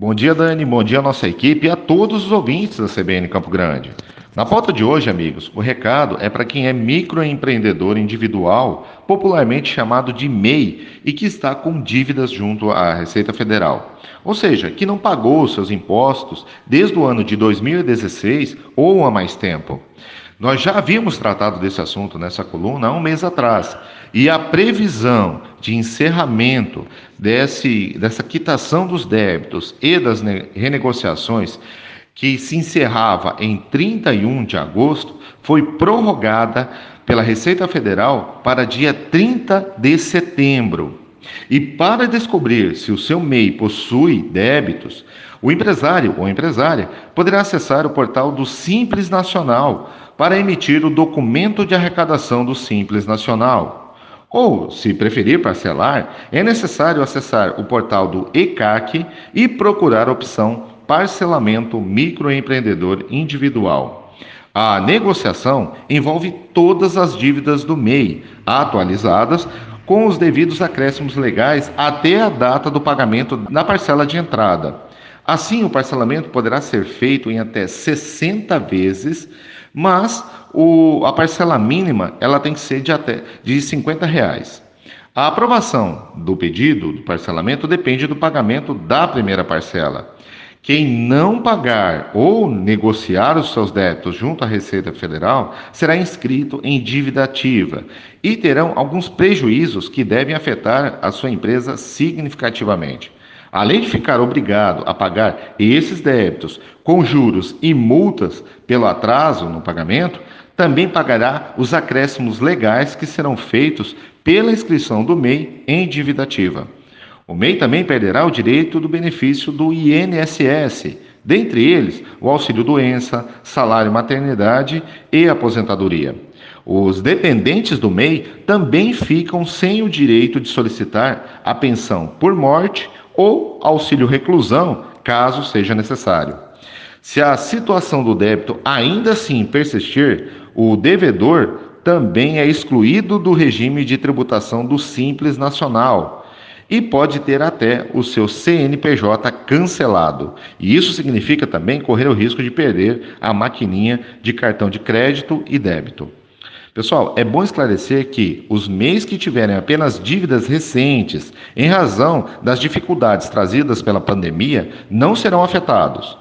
Bom dia, Dani. Bom dia à nossa equipe e a todos os ouvintes da CBN Campo Grande. Na pauta de hoje, amigos, o recado é para quem é microempreendedor individual, popularmente chamado de MEI, e que está com dívidas junto à Receita Federal. Ou seja, que não pagou seus impostos desde o ano de 2016 ou há mais tempo. Nós já havíamos tratado desse assunto nessa coluna há um mês atrás. E a previsão de encerramento desse, dessa quitação dos débitos e das renegociações que se encerrava em 31 de agosto, foi prorrogada pela Receita Federal para dia 30 de setembro. E para descobrir se o seu MEI possui débitos, o empresário ou empresária poderá acessar o portal do Simples Nacional para emitir o documento de arrecadação do Simples Nacional. Ou, se preferir parcelar, é necessário acessar o portal do ECAC e procurar a opção parcelamento microempreendedor individual. A negociação envolve todas as dívidas do MEI, atualizadas com os devidos acréscimos legais até a data do pagamento da parcela de entrada. Assim, o parcelamento poderá ser feito em até 60 vezes, mas o, a parcela mínima ela tem que ser de até de 50 reais. A aprovação do pedido do parcelamento depende do pagamento da primeira parcela. Quem não pagar ou negociar os seus débitos junto à Receita Federal será inscrito em dívida ativa e terão alguns prejuízos que devem afetar a sua empresa significativamente. Além de ficar obrigado a pagar esses débitos com juros e multas pelo atraso no pagamento, também pagará os acréscimos legais que serão feitos pela inscrição do MEI em dívida ativa. O MEI também perderá o direito do benefício do INSS, dentre eles o auxílio-doença, salário maternidade e aposentadoria. Os dependentes do MEI também ficam sem o direito de solicitar a pensão por morte ou auxílio reclusão, caso seja necessário. Se a situação do débito ainda assim persistir, o devedor também é excluído do regime de tributação do Simples Nacional e pode ter até o seu CNPJ cancelado. E isso significa também correr o risco de perder a maquininha de cartão de crédito e débito. Pessoal, é bom esclarecer que os MEIs que tiverem apenas dívidas recentes, em razão das dificuldades trazidas pela pandemia, não serão afetados.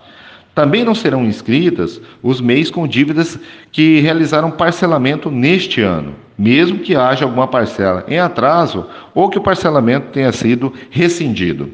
Também não serão inscritas os MEIs com dívidas que realizaram parcelamento neste ano, mesmo que haja alguma parcela em atraso ou que o parcelamento tenha sido rescindido.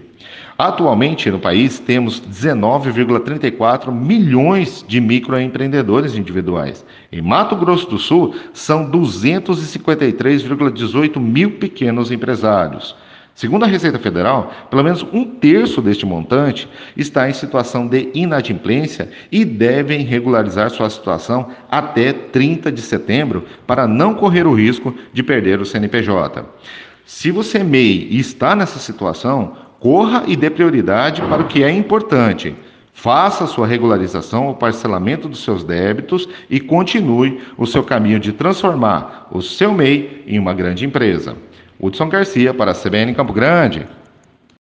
Atualmente no país temos 19,34 milhões de microempreendedores individuais. Em Mato Grosso do Sul são 253,18 mil pequenos empresários. Segundo a Receita Federal, pelo menos um terço deste montante está em situação de inadimplência e devem regularizar sua situação até 30 de setembro para não correr o risco de perder o CNPJ. Se você MEI e está nessa situação, corra e dê prioridade para o que é importante. Faça sua regularização ou parcelamento dos seus débitos e continue o seu caminho de transformar o seu MEI em uma grande empresa. Hudson Garcia para a CBN Campo Grande.